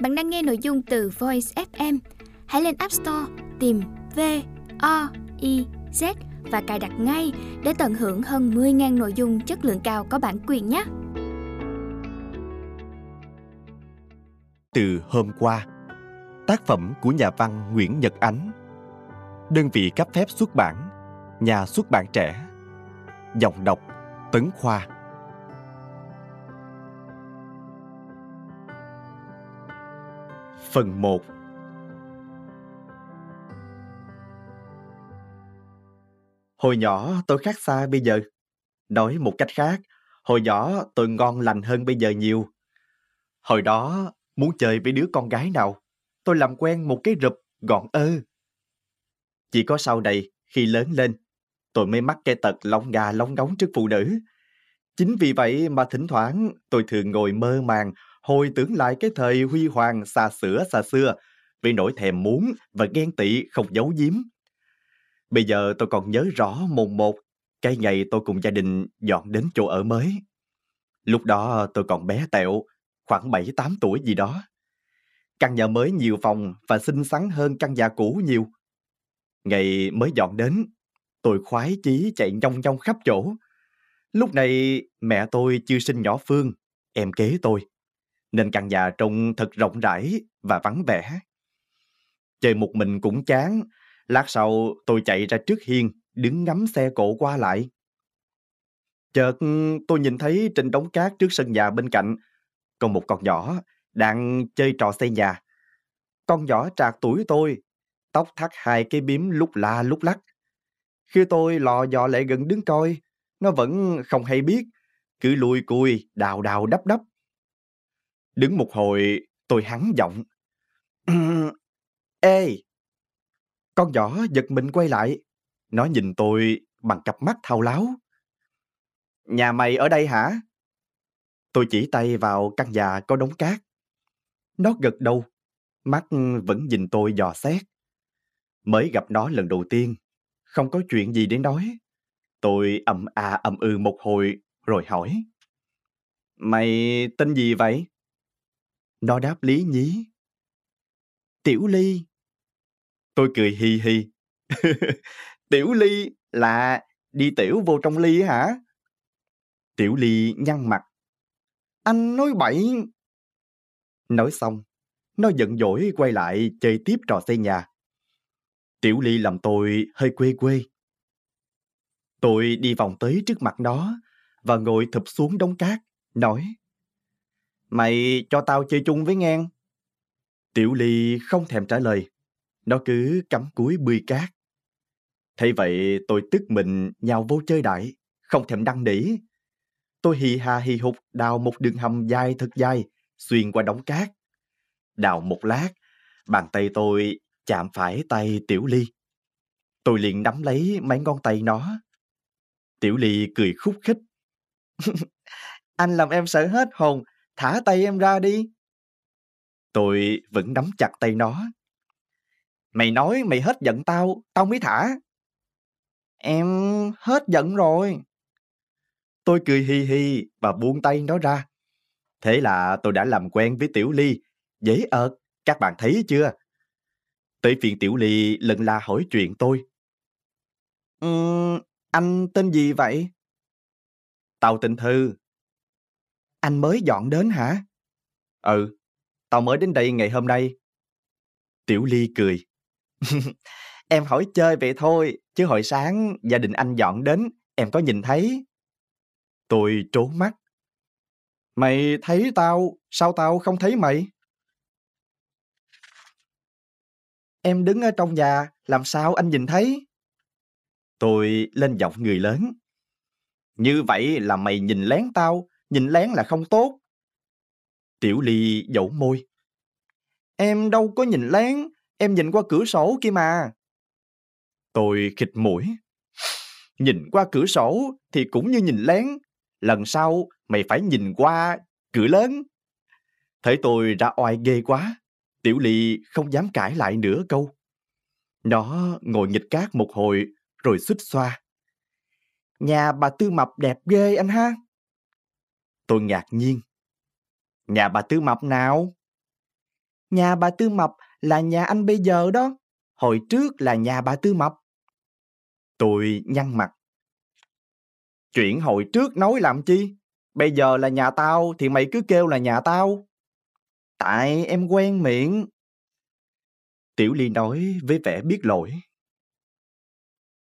Bạn đang nghe nội dung từ Voice FM. Hãy lên App Store tìm V O I Z và cài đặt ngay để tận hưởng hơn 10.000 nội dung chất lượng cao có bản quyền nhé. Từ hôm qua, tác phẩm của nhà văn Nguyễn Nhật Ánh. Đơn vị cấp phép xuất bản, nhà xuất bản trẻ. Giọng đọc Tấn Khoa. Phần 1 Hồi nhỏ tôi khác xa bây giờ. Nói một cách khác, hồi nhỏ tôi ngon lành hơn bây giờ nhiều. Hồi đó, muốn chơi với đứa con gái nào, tôi làm quen một cái rụp gọn ơ. Chỉ có sau này, khi lớn lên, tôi mới mắc cái tật lóng gà lóng ngóng trước phụ nữ. Chính vì vậy mà thỉnh thoảng tôi thường ngồi mơ màng, hồi tưởng lại cái thời huy hoàng xa xửa xa xưa, vì nỗi thèm muốn và ghen tị không giấu giếm. Bây giờ tôi còn nhớ rõ mùng một, cái ngày tôi cùng gia đình dọn đến chỗ ở mới. Lúc đó tôi còn bé tẹo, khoảng 7-8 tuổi gì đó. Căn nhà mới nhiều phòng và xinh xắn hơn căn nhà cũ nhiều. Ngày mới dọn đến, tôi khoái chí chạy nhong nhong khắp chỗ. Lúc này mẹ tôi chưa sinh nhỏ Phương, em kế tôi. Nên căn nhà trông thật rộng rãi và vắng vẻ. Chơi một mình cũng chán, Lát sau tôi chạy ra trước hiên, đứng ngắm xe cộ qua lại. Chợt tôi nhìn thấy trên đống cát trước sân nhà bên cạnh, còn một con nhỏ đang chơi trò xây nhà. Con nhỏ trạc tuổi tôi, tóc thắt hai cái bím lúc la lúc lắc. Khi tôi lò dò lại gần đứng coi, nó vẫn không hay biết, cứ lùi cùi, đào đào đắp đắp. Đứng một hồi, tôi hắn giọng. Ê, con nhỏ giật mình quay lại. Nó nhìn tôi bằng cặp mắt thao láo. Nhà mày ở đây hả? Tôi chỉ tay vào căn nhà có đống cát. Nó gật đầu, mắt vẫn nhìn tôi dò xét. Mới gặp nó lần đầu tiên, không có chuyện gì để nói. Tôi ầm à ầm ừ một hồi rồi hỏi. Mày tên gì vậy? Nó đáp lý nhí. Tiểu Ly. Tôi cười hi hi. tiểu ly là đi tiểu vô trong ly hả? Tiểu ly nhăn mặt. Anh nói bậy. Nói xong, nó giận dỗi quay lại chơi tiếp trò xây nhà. Tiểu ly làm tôi hơi quê quê. Tôi đi vòng tới trước mặt nó và ngồi thụp xuống đống cát, nói Mày cho tao chơi chung với ngang. Tiểu ly không thèm trả lời. Nó cứ cắm cúi bươi cát. Thấy vậy tôi tức mình nhào vô chơi đại, không thèm đăng nỉ. Tôi hì hà hì hục đào một đường hầm dài thật dài, xuyên qua đống cát. Đào một lát, bàn tay tôi chạm phải tay Tiểu Ly. Tôi liền nắm lấy mấy ngón tay nó. Tiểu Ly cười khúc khích. Anh làm em sợ hết hồn, thả tay em ra đi. Tôi vẫn nắm chặt tay nó, Mày nói mày hết giận tao, tao mới thả. Em hết giận rồi. Tôi cười hi hi và buông tay nó ra. Thế là tôi đã làm quen với Tiểu Ly. Dễ ợt, các bạn thấy chưa? Tới phiên Tiểu Ly lần la hỏi chuyện tôi. Ừ, anh tên gì vậy? Tao tên Thư. Anh mới dọn đến hả? Ừ, tao mới đến đây ngày hôm nay. Tiểu Ly cười. em hỏi chơi vậy thôi, chứ hồi sáng gia đình anh dọn đến, em có nhìn thấy. Tôi trốn mắt. Mày thấy tao, sao tao không thấy mày? Em đứng ở trong nhà, làm sao anh nhìn thấy? Tôi lên giọng người lớn. Như vậy là mày nhìn lén tao, nhìn lén là không tốt. Tiểu Ly dẫu môi. Em đâu có nhìn lén, Em nhìn qua cửa sổ kia mà. Tôi khịt mũi. Nhìn qua cửa sổ thì cũng như nhìn lén. Lần sau mày phải nhìn qua cửa lớn. Thấy tôi ra oai ghê quá. Tiểu Ly không dám cãi lại nửa câu. Nó ngồi nghịch cát một hồi rồi xích xoa. Nhà bà Tư Mập đẹp ghê anh ha. Tôi ngạc nhiên. Nhà bà Tư Mập nào? Nhà bà Tư Mập là nhà anh bây giờ đó. Hồi trước là nhà bà Tư Mập. Tôi nhăn mặt. Chuyện hồi trước nói làm chi? Bây giờ là nhà tao thì mày cứ kêu là nhà tao. Tại em quen miệng. Tiểu Ly nói với vẻ biết lỗi.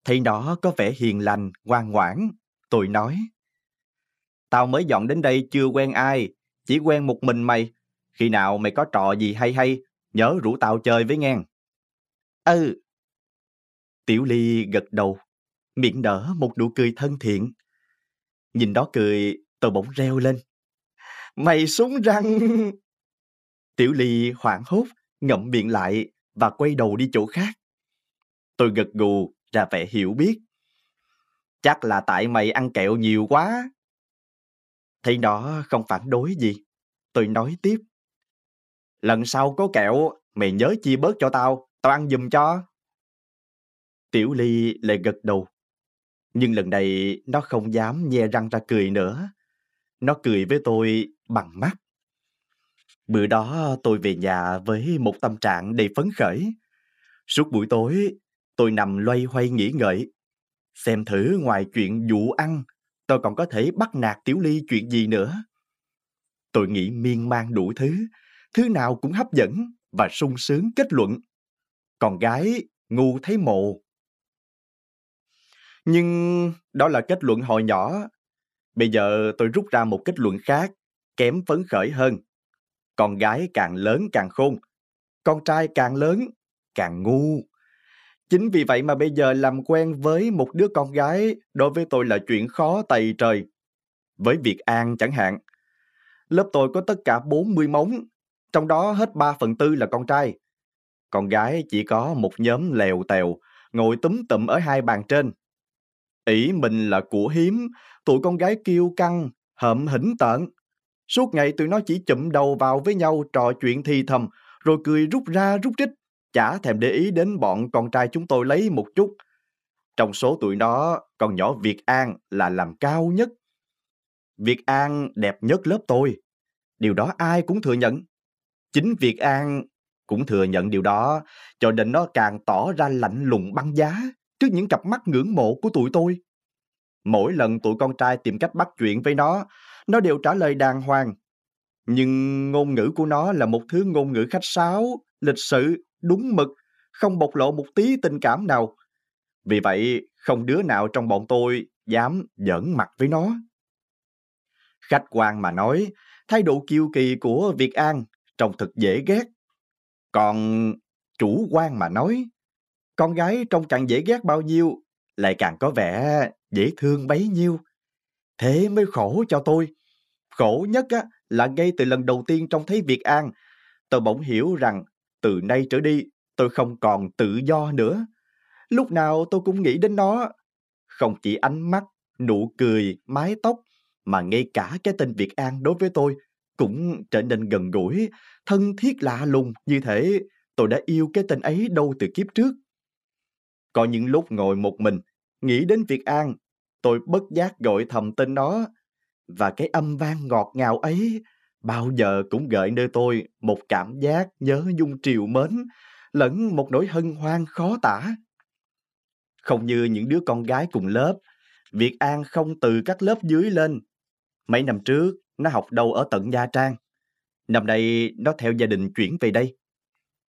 Thấy nó có vẻ hiền lành, ngoan ngoãn. Tôi nói. Tao mới dọn đến đây chưa quen ai, chỉ quen một mình mày. Khi nào mày có trò gì hay hay, nhớ rủ tao chơi với ngang. Ừ. Tiểu Ly gật đầu, miệng nở một nụ cười thân thiện. Nhìn đó cười, tôi bỗng reo lên. Mày súng răng! Tiểu Ly hoảng hốt, ngậm miệng lại và quay đầu đi chỗ khác. Tôi gật gù ra vẻ hiểu biết. Chắc là tại mày ăn kẹo nhiều quá. Thấy nó không phản đối gì. Tôi nói tiếp. Lần sau có kẹo, mày nhớ chia bớt cho tao, tao ăn giùm cho. Tiểu Ly lại gật đầu. Nhưng lần này nó không dám nhe răng ra cười nữa. Nó cười với tôi bằng mắt. Bữa đó tôi về nhà với một tâm trạng đầy phấn khởi. Suốt buổi tối, tôi nằm loay hoay nghĩ ngợi. Xem thử ngoài chuyện dụ ăn, tôi còn có thể bắt nạt Tiểu Ly chuyện gì nữa. Tôi nghĩ miên man đủ thứ, thứ nào cũng hấp dẫn và sung sướng kết luận. Con gái ngu thấy mồ. Nhưng đó là kết luận hồi nhỏ. Bây giờ tôi rút ra một kết luận khác, kém phấn khởi hơn. Con gái càng lớn càng khôn, con trai càng lớn càng ngu. Chính vì vậy mà bây giờ làm quen với một đứa con gái đối với tôi là chuyện khó tày trời. Với Việt An chẳng hạn, lớp tôi có tất cả 40 mống, trong đó hết 3 phần tư là con trai. Con gái chỉ có một nhóm lèo tèo, ngồi túm tụm ở hai bàn trên. ỷ mình là của hiếm, tụi con gái kêu căng, hậm hỉnh tợn. Suốt ngày tụi nó chỉ chụm đầu vào với nhau trò chuyện thì thầm, rồi cười rút ra rút rít, chả thèm để ý đến bọn con trai chúng tôi lấy một chút. Trong số tụi nó, con nhỏ Việt An là làm cao nhất. Việt An đẹp nhất lớp tôi. Điều đó ai cũng thừa nhận. Chính Việt An cũng thừa nhận điều đó, cho nên nó càng tỏ ra lạnh lùng băng giá trước những cặp mắt ngưỡng mộ của tụi tôi. Mỗi lần tụi con trai tìm cách bắt chuyện với nó, nó đều trả lời đàng hoàng. Nhưng ngôn ngữ của nó là một thứ ngôn ngữ khách sáo, lịch sự, đúng mực, không bộc lộ một tí tình cảm nào. Vì vậy, không đứa nào trong bọn tôi dám giỡn mặt với nó. Khách quan mà nói, thái độ kiêu kỳ của Việt An trông thật dễ ghét. Còn chủ quan mà nói, con gái trông càng dễ ghét bao nhiêu, lại càng có vẻ dễ thương bấy nhiêu. Thế mới khổ cho tôi. Khổ nhất á, là ngay từ lần đầu tiên trông thấy Việt An, tôi bỗng hiểu rằng từ nay trở đi tôi không còn tự do nữa. Lúc nào tôi cũng nghĩ đến nó. Không chỉ ánh mắt, nụ cười, mái tóc, mà ngay cả cái tên Việt An đối với tôi cũng trở nên gần gũi, thân thiết lạ lùng như thể tôi đã yêu cái tên ấy đâu từ kiếp trước. Có những lúc ngồi một mình, nghĩ đến Việt An, tôi bất giác gọi thầm tên nó, và cái âm vang ngọt ngào ấy bao giờ cũng gợi nơi tôi một cảm giác nhớ nhung triều mến, lẫn một nỗi hân hoan khó tả. Không như những đứa con gái cùng lớp, Việt An không từ các lớp dưới lên. Mấy năm trước, nó học đâu ở tận Nha Trang. Năm nay, nó theo gia đình chuyển về đây.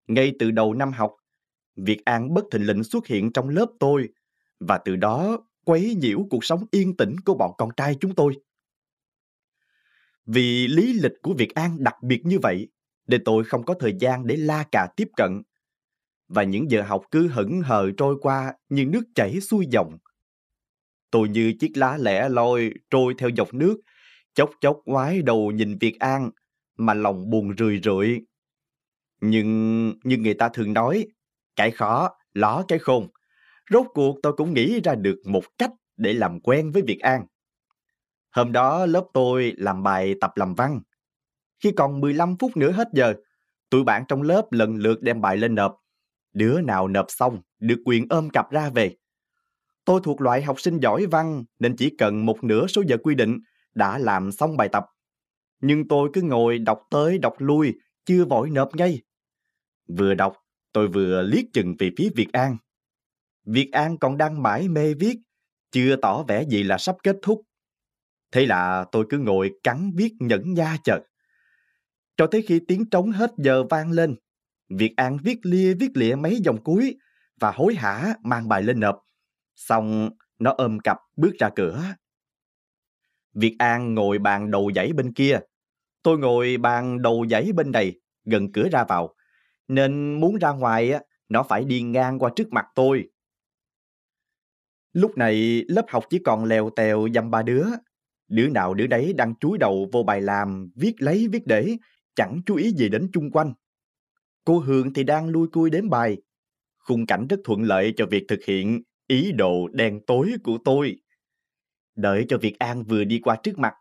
Ngay từ đầu năm học, Việt An bất thình lình xuất hiện trong lớp tôi và từ đó quấy nhiễu cuộc sống yên tĩnh của bọn con trai chúng tôi. Vì lý lịch của Việt An đặc biệt như vậy, để tôi không có thời gian để la cà tiếp cận. Và những giờ học cứ hững hờ trôi qua như nước chảy xuôi dòng. Tôi như chiếc lá lẻ loi trôi theo dọc nước, chốc chốc ngoái đầu nhìn Việt An, mà lòng buồn rười rượi. Nhưng như người ta thường nói, cái khó, ló cái khôn. Rốt cuộc tôi cũng nghĩ ra được một cách để làm quen với Việt An. Hôm đó lớp tôi làm bài tập làm văn. Khi còn 15 phút nữa hết giờ, tụi bạn trong lớp lần lượt đem bài lên nộp. Đứa nào nộp xong, được quyền ôm cặp ra về. Tôi thuộc loại học sinh giỏi văn nên chỉ cần một nửa số giờ quy định đã làm xong bài tập. Nhưng tôi cứ ngồi đọc tới đọc lui, chưa vội nộp ngay. Vừa đọc, tôi vừa liếc chừng về phía Việt An. Việt An còn đang mãi mê viết, chưa tỏ vẻ gì là sắp kết thúc. Thế là tôi cứ ngồi cắn viết nhẫn nha chợt. Cho tới khi tiếng trống hết giờ vang lên, Việt An viết lia viết lịa mấy dòng cuối và hối hả mang bài lên nộp. Xong nó ôm cặp bước ra cửa. Việt An ngồi bàn đầu dãy bên kia. Tôi ngồi bàn đầu dãy bên này, gần cửa ra vào. Nên muốn ra ngoài, nó phải đi ngang qua trước mặt tôi. Lúc này lớp học chỉ còn lèo tèo dăm ba đứa. Đứa nào đứa đấy đang chúi đầu vô bài làm, viết lấy viết để, chẳng chú ý gì đến chung quanh. Cô Hương thì đang lui cui đếm bài. Khung cảnh rất thuận lợi cho việc thực hiện ý đồ đen tối của tôi. Đợi cho Việt An vừa đi qua trước mặt,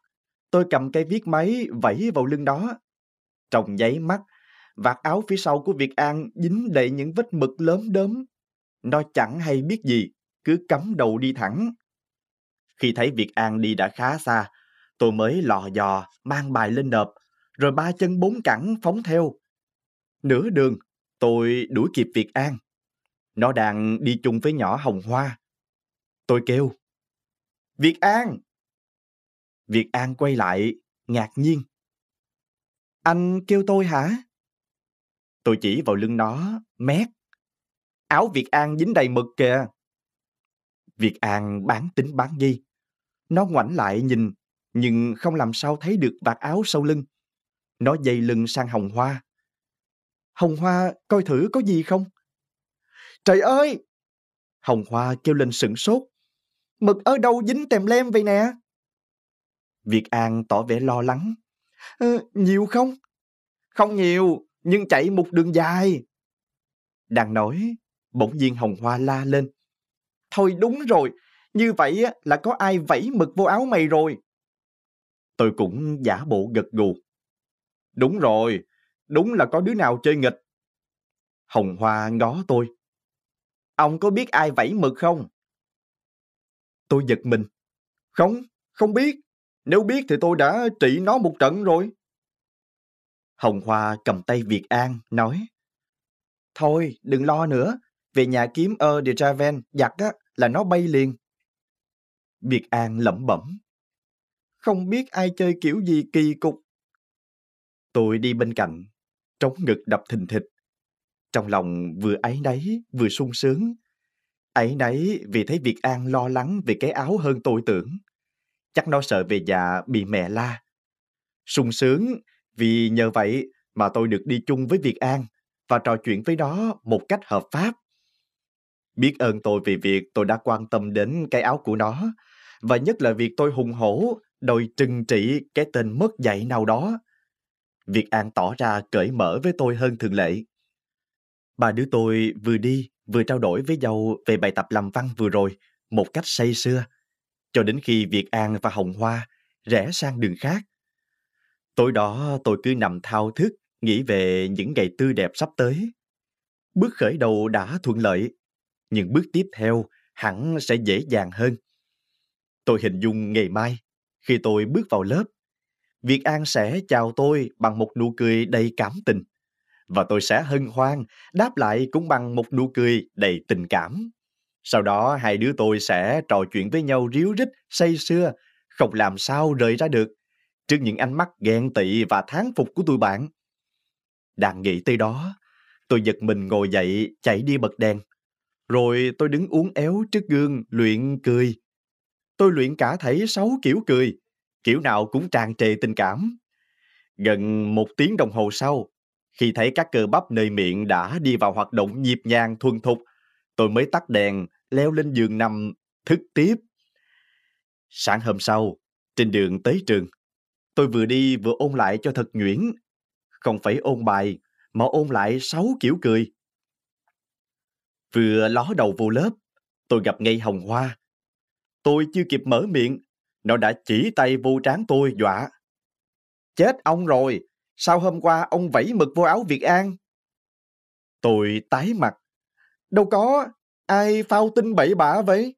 tôi cầm cây viết máy vẫy vào lưng đó. Trong giấy mắt, vạt áo phía sau của Việt An dính đầy những vết mực lớn đớm. Nó chẳng hay biết gì, cứ cắm đầu đi thẳng. Khi thấy Việt An đi đã khá xa, tôi mới lò dò mang bài lên nộp, rồi ba chân bốn cẳng phóng theo. Nửa đường, tôi đuổi kịp Việt An. Nó đang đi chung với nhỏ Hồng Hoa. Tôi kêu, Việt An! Việt An quay lại, ngạc nhiên. Anh kêu tôi hả? Tôi chỉ vào lưng nó, mét. Áo Việt An dính đầy mực kìa. Việt An bán tính bán nghi. Nó ngoảnh lại nhìn, nhưng không làm sao thấy được vạt áo sau lưng. Nó dây lưng sang Hồng Hoa. Hồng Hoa coi thử có gì không? Trời ơi! Hồng Hoa kêu lên sửng sốt. Mực ở đâu dính tèm lem vậy nè? Việt An tỏ vẻ lo lắng. Ừ, nhiều không? Không nhiều, nhưng chạy một đường dài. Đang nói, bỗng nhiên Hồng Hoa la lên. Thôi đúng rồi, như vậy là có ai vẫy mực vô áo mày rồi. Tôi cũng giả bộ gật gù. Đúng rồi, đúng là có đứa nào chơi nghịch. Hồng Hoa ngó tôi. Ông có biết ai vẫy mực không? Tôi giật mình. Không, không biết. Nếu biết thì tôi đã trị nó một trận rồi. Hồng Hoa cầm tay Việt An, nói. Thôi, đừng lo nữa. Về nhà kiếm ơ de Traven, giặt á, là nó bay liền. Việt An lẩm bẩm. Không biết ai chơi kiểu gì kỳ cục. Tôi đi bên cạnh, trống ngực đập thình thịch. Trong lòng vừa ấy nấy, vừa sung sướng. Ấy nấy vì thấy Việt An lo lắng về cái áo hơn tôi tưởng. Chắc nó sợ về già bị mẹ la. sung sướng vì nhờ vậy mà tôi được đi chung với Việt An và trò chuyện với nó một cách hợp pháp. Biết ơn tôi vì việc tôi đã quan tâm đến cái áo của nó và nhất là việc tôi hùng hổ đòi trừng trị cái tên mất dạy nào đó. Việt An tỏ ra cởi mở với tôi hơn thường lệ. Bà đứa tôi vừa đi vừa trao đổi với nhau về bài tập làm văn vừa rồi một cách say sưa, cho đến khi Việt An và Hồng Hoa rẽ sang đường khác. Tối đó tôi cứ nằm thao thức, nghĩ về những ngày tươi đẹp sắp tới. Bước khởi đầu đã thuận lợi, nhưng bước tiếp theo hẳn sẽ dễ dàng hơn. Tôi hình dung ngày mai, khi tôi bước vào lớp, Việt An sẽ chào tôi bằng một nụ cười đầy cảm tình và tôi sẽ hân hoan đáp lại cũng bằng một nụ cười đầy tình cảm. Sau đó hai đứa tôi sẽ trò chuyện với nhau ríu rít, say sưa, không làm sao rời ra được trước những ánh mắt ghen tị và thán phục của tụi bạn. Đang nghĩ tới đó, tôi giật mình ngồi dậy chạy đi bật đèn. Rồi tôi đứng uốn éo trước gương luyện cười. Tôi luyện cả thảy sáu kiểu cười, kiểu nào cũng tràn trề tình cảm. Gần một tiếng đồng hồ sau, khi thấy các cơ bắp nơi miệng đã đi vào hoạt động nhịp nhàng thuần thục, tôi mới tắt đèn, leo lên giường nằm, thức tiếp. Sáng hôm sau, trên đường tới trường, tôi vừa đi vừa ôn lại cho thật nhuyễn. Không phải ôn bài, mà ôn lại sáu kiểu cười. Vừa ló đầu vô lớp, tôi gặp ngay Hồng Hoa. Tôi chưa kịp mở miệng, nó đã chỉ tay vô trán tôi dọa. Chết ông rồi, Sao hôm qua ông vẫy mực vô áo Việt An? Tôi tái mặt. Đâu có, ai phao tin bậy bạ vậy?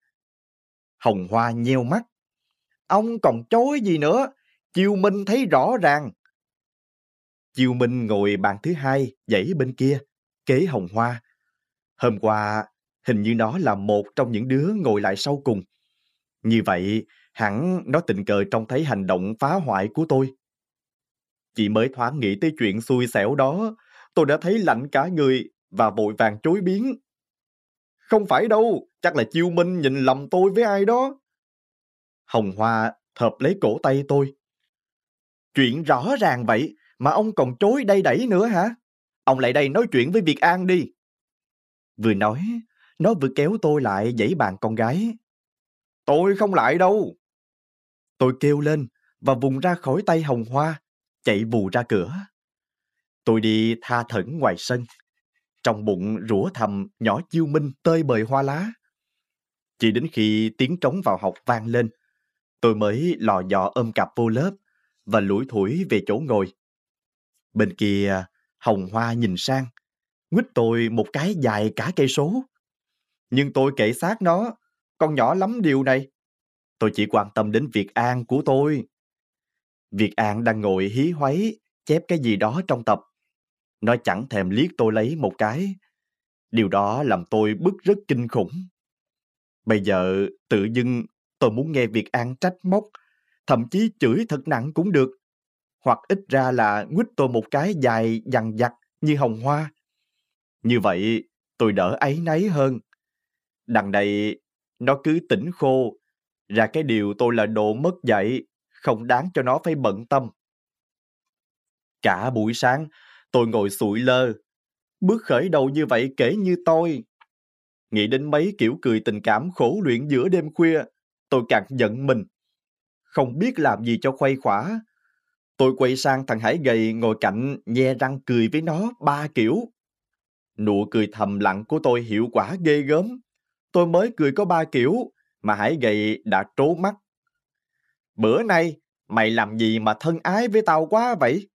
Hồng Hoa nheo mắt. Ông còn chối gì nữa? Chiêu Minh thấy rõ ràng. Chiêu Minh ngồi bàn thứ hai, dãy bên kia. kế hồng hoa. Hôm qua, hình như nó là một trong những đứa ngồi lại sau cùng. Như vậy, hẳn nó tình cờ trông thấy hành động phá hoại của tôi. Chỉ mới thoáng nghĩ tới chuyện xui xẻo đó, tôi đã thấy lạnh cả người và vội vàng chối biến. Không phải đâu, chắc là Chiêu Minh nhìn lầm tôi với ai đó. Hồng Hoa thợp lấy cổ tay tôi. Chuyện rõ ràng vậy, mà ông còn chối đây đẩy nữa hả? Ông lại đây nói chuyện với Việt An đi. Vừa nói, nó vừa kéo tôi lại dãy bàn con gái. Tôi không lại đâu. Tôi kêu lên và vùng ra khỏi tay Hồng Hoa, chạy vù ra cửa. Tôi đi tha thẩn ngoài sân. Trong bụng rủa thầm nhỏ chiêu minh tơi bời hoa lá. Chỉ đến khi tiếng trống vào học vang lên, tôi mới lò dò ôm cặp vô lớp và lủi thủi về chỗ ngồi. Bên kia, Hồng Hoa nhìn sang, nguyết tôi một cái dài cả cây số. Nhưng tôi kệ sát nó, con nhỏ lắm điều này. Tôi chỉ quan tâm đến việc an của tôi. Việt An đang ngồi hí hoáy, chép cái gì đó trong tập. Nó chẳng thèm liếc tôi lấy một cái. Điều đó làm tôi bức rất kinh khủng. Bây giờ tự dưng tôi muốn nghe Việt An trách móc, thậm chí chửi thật nặng cũng được. Hoặc ít ra là nguyết tôi một cái dài dằn dặt như hồng hoa. Như vậy tôi đỡ ấy nấy hơn. Đằng này nó cứ tỉnh khô, ra cái điều tôi là đồ mất dạy, không đáng cho nó phải bận tâm. Cả buổi sáng, tôi ngồi sụi lơ. Bước khởi đầu như vậy kể như tôi. Nghĩ đến mấy kiểu cười tình cảm khổ luyện giữa đêm khuya, tôi càng giận mình. Không biết làm gì cho khuây khỏa. Tôi quay sang thằng Hải gầy ngồi cạnh nhe răng cười với nó ba kiểu. Nụ cười thầm lặng của tôi hiệu quả ghê gớm. Tôi mới cười có ba kiểu, mà Hải gầy đã trố mắt. Bữa nay, mày làm gì mà thân ái với tao quá vậy?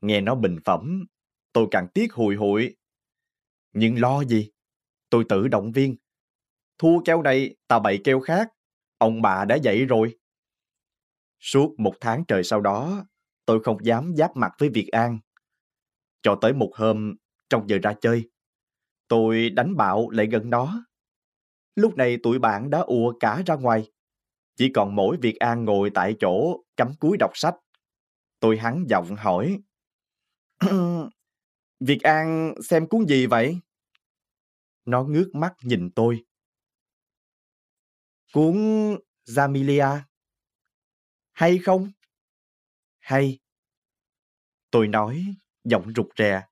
Nghe nó bình phẩm, tôi càng tiếc hùi hụi. Nhưng lo gì? Tôi tự động viên. Thua keo này, tao bậy keo khác. Ông bà đã dậy rồi. Suốt một tháng trời sau đó, tôi không dám giáp mặt với Việt An. Cho tới một hôm, trong giờ ra chơi, tôi đánh bạo lại gần nó. Lúc này tụi bạn đã ùa cả ra ngoài. Chỉ còn mỗi Việt An ngồi tại chỗ cắm cúi đọc sách. Tôi hắn giọng hỏi. Việt An xem cuốn gì vậy? Nó ngước mắt nhìn tôi. Cuốn Jamilia. Hay không? Hay. Tôi nói, giọng rụt rè.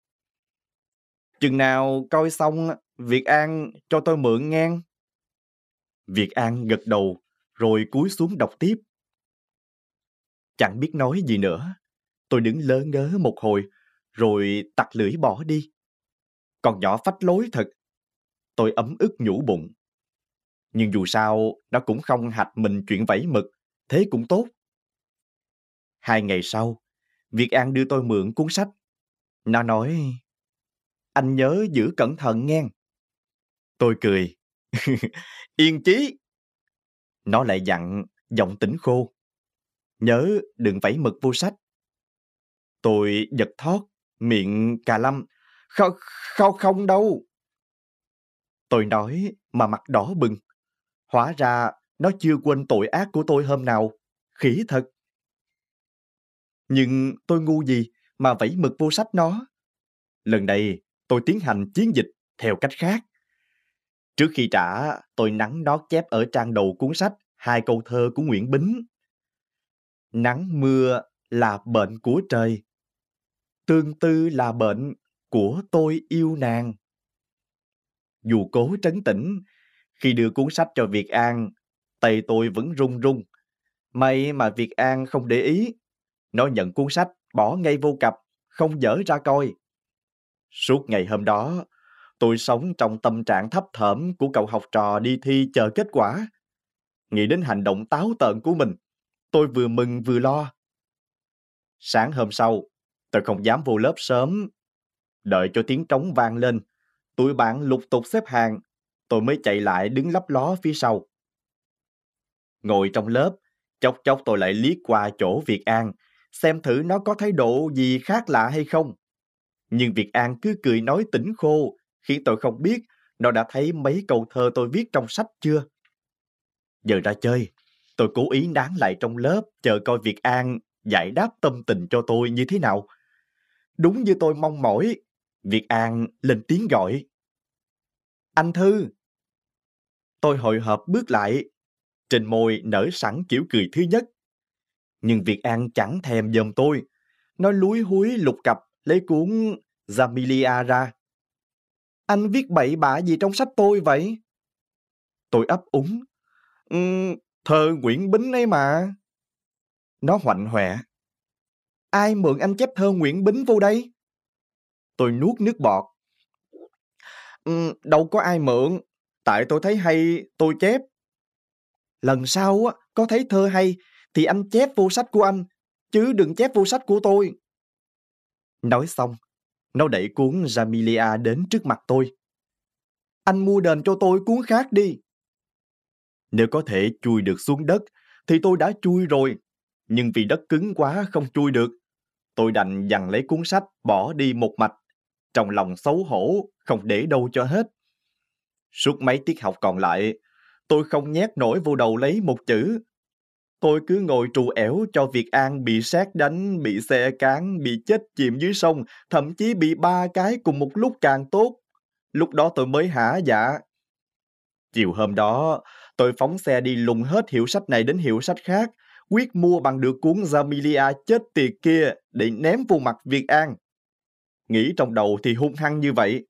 Chừng nào coi xong, Việt An cho tôi mượn ngang. Việt An gật đầu, rồi cúi xuống đọc tiếp. Chẳng biết nói gì nữa. Tôi đứng lơ ngớ một hồi, rồi tặc lưỡi bỏ đi. Còn nhỏ phách lối thật. Tôi ấm ức nhủ bụng. Nhưng dù sao, nó cũng không hạch mình chuyện vẫy mực, thế cũng tốt. Hai ngày sau, Việt An đưa tôi mượn cuốn sách. Nó nói, anh nhớ giữ cẩn thận nghe. Tôi cười. Yên chí. Nó lại dặn, giọng tỉnh khô. Nhớ đừng vẫy mực vô sách. Tôi giật thót, miệng cà lâm. Không, không, không đâu. Tôi nói mà mặt đỏ bừng. Hóa ra nó chưa quên tội ác của tôi hôm nào. Khỉ thật. Nhưng tôi ngu gì mà vẫy mực vô sách nó. Lần này tôi tiến hành chiến dịch theo cách khác. Trước khi trả, tôi nắng nó chép ở trang đầu cuốn sách hai câu thơ của Nguyễn Bính. Nắng mưa là bệnh của trời, tương tư là bệnh của tôi yêu nàng. Dù cố trấn tĩnh, khi đưa cuốn sách cho Việt An, tay tôi vẫn run run. May mà Việt An không để ý. Nó nhận cuốn sách, bỏ ngay vô cặp, không dở ra coi. Suốt ngày hôm đó, tôi sống trong tâm trạng thấp thởm của cậu học trò đi thi chờ kết quả. Nghĩ đến hành động táo tợn của mình, tôi vừa mừng vừa lo. Sáng hôm sau, tôi không dám vô lớp sớm. Đợi cho tiếng trống vang lên, tụi bạn lục tục xếp hàng, tôi mới chạy lại đứng lấp ló phía sau. Ngồi trong lớp, chốc chốc tôi lại liếc qua chỗ Việt An, xem thử nó có thái độ gì khác lạ hay không. Nhưng Việt An cứ cười nói tỉnh khô, khiến tôi không biết nó đã thấy mấy câu thơ tôi viết trong sách chưa. Giờ ra chơi, tôi cố ý nán lại trong lớp chờ coi Việt An giải đáp tâm tình cho tôi như thế nào. Đúng như tôi mong mỏi, Việt An lên tiếng gọi. Anh Thư! Tôi hồi hộp bước lại, trên môi nở sẵn kiểu cười thứ nhất. Nhưng Việt An chẳng thèm dòm tôi. Nó lúi húi lục cặp lấy cuốn Jamilia ra. Anh viết bậy bạ gì trong sách tôi vậy? Tôi ấp úng. Ừ, um, thơ Nguyễn Bính ấy mà. Nó hoạnh hoẹ. Ai mượn anh chép thơ Nguyễn Bính vô đây? Tôi nuốt nước bọt. Um, đâu có ai mượn. Tại tôi thấy hay, tôi chép. Lần sau á, có thấy thơ hay thì anh chép vô sách của anh, chứ đừng chép vô sách của tôi. Nói xong, nó đẩy cuốn Jamilia đến trước mặt tôi. Anh mua đền cho tôi cuốn khác đi. Nếu có thể chui được xuống đất, thì tôi đã chui rồi. Nhưng vì đất cứng quá không chui được. Tôi đành dằn lấy cuốn sách, bỏ đi một mạch. Trong lòng xấu hổ, không để đâu cho hết. Suốt mấy tiết học còn lại, tôi không nhét nổi vô đầu lấy một chữ. Tôi cứ ngồi trù ẻo cho Việt An bị sát đánh, bị xe cán, bị chết chìm dưới sông, thậm chí bị ba cái cùng một lúc càng tốt. Lúc đó tôi mới hả dạ. Chiều hôm đó, tôi phóng xe đi lùng hết hiệu sách này đến hiệu sách khác, quyết mua bằng được cuốn Jamilia chết tiệt kia để ném vô mặt Việt An. Nghĩ trong đầu thì hung hăng như vậy.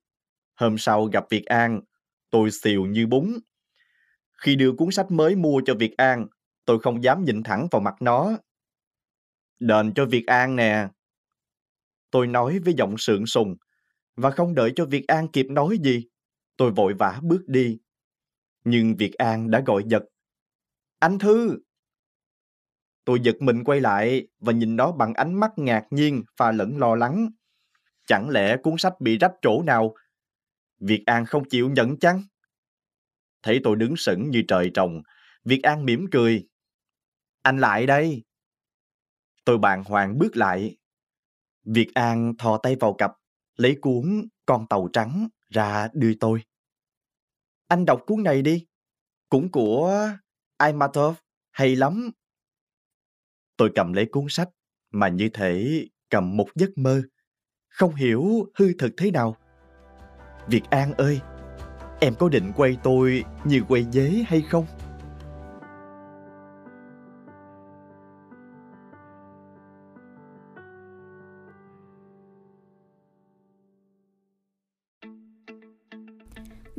Hôm sau gặp Việt An, tôi xìu như bún. Khi đưa cuốn sách mới mua cho Việt An, tôi không dám nhìn thẳng vào mặt nó. Đền cho Việt An nè. Tôi nói với giọng sượng sùng, và không đợi cho Việt An kịp nói gì, tôi vội vã bước đi. Nhưng Việt An đã gọi giật. Anh Thư! Tôi giật mình quay lại và nhìn nó bằng ánh mắt ngạc nhiên và lẫn lo lắng. Chẳng lẽ cuốn sách bị rách chỗ nào? Việt An không chịu nhận chăng? Thấy tôi đứng sững như trời trồng, Việt An mỉm cười. Anh lại đây. Tôi bàng hoàng bước lại. Việt An thò tay vào cặp, lấy cuốn Con tàu trắng ra đưa tôi. Anh đọc cuốn này đi. Cũng của Aimatov, hay lắm. Tôi cầm lấy cuốn sách mà như thể cầm một giấc mơ. Không hiểu hư thực thế nào. Việt An ơi, em có định quay tôi như quay dế hay không?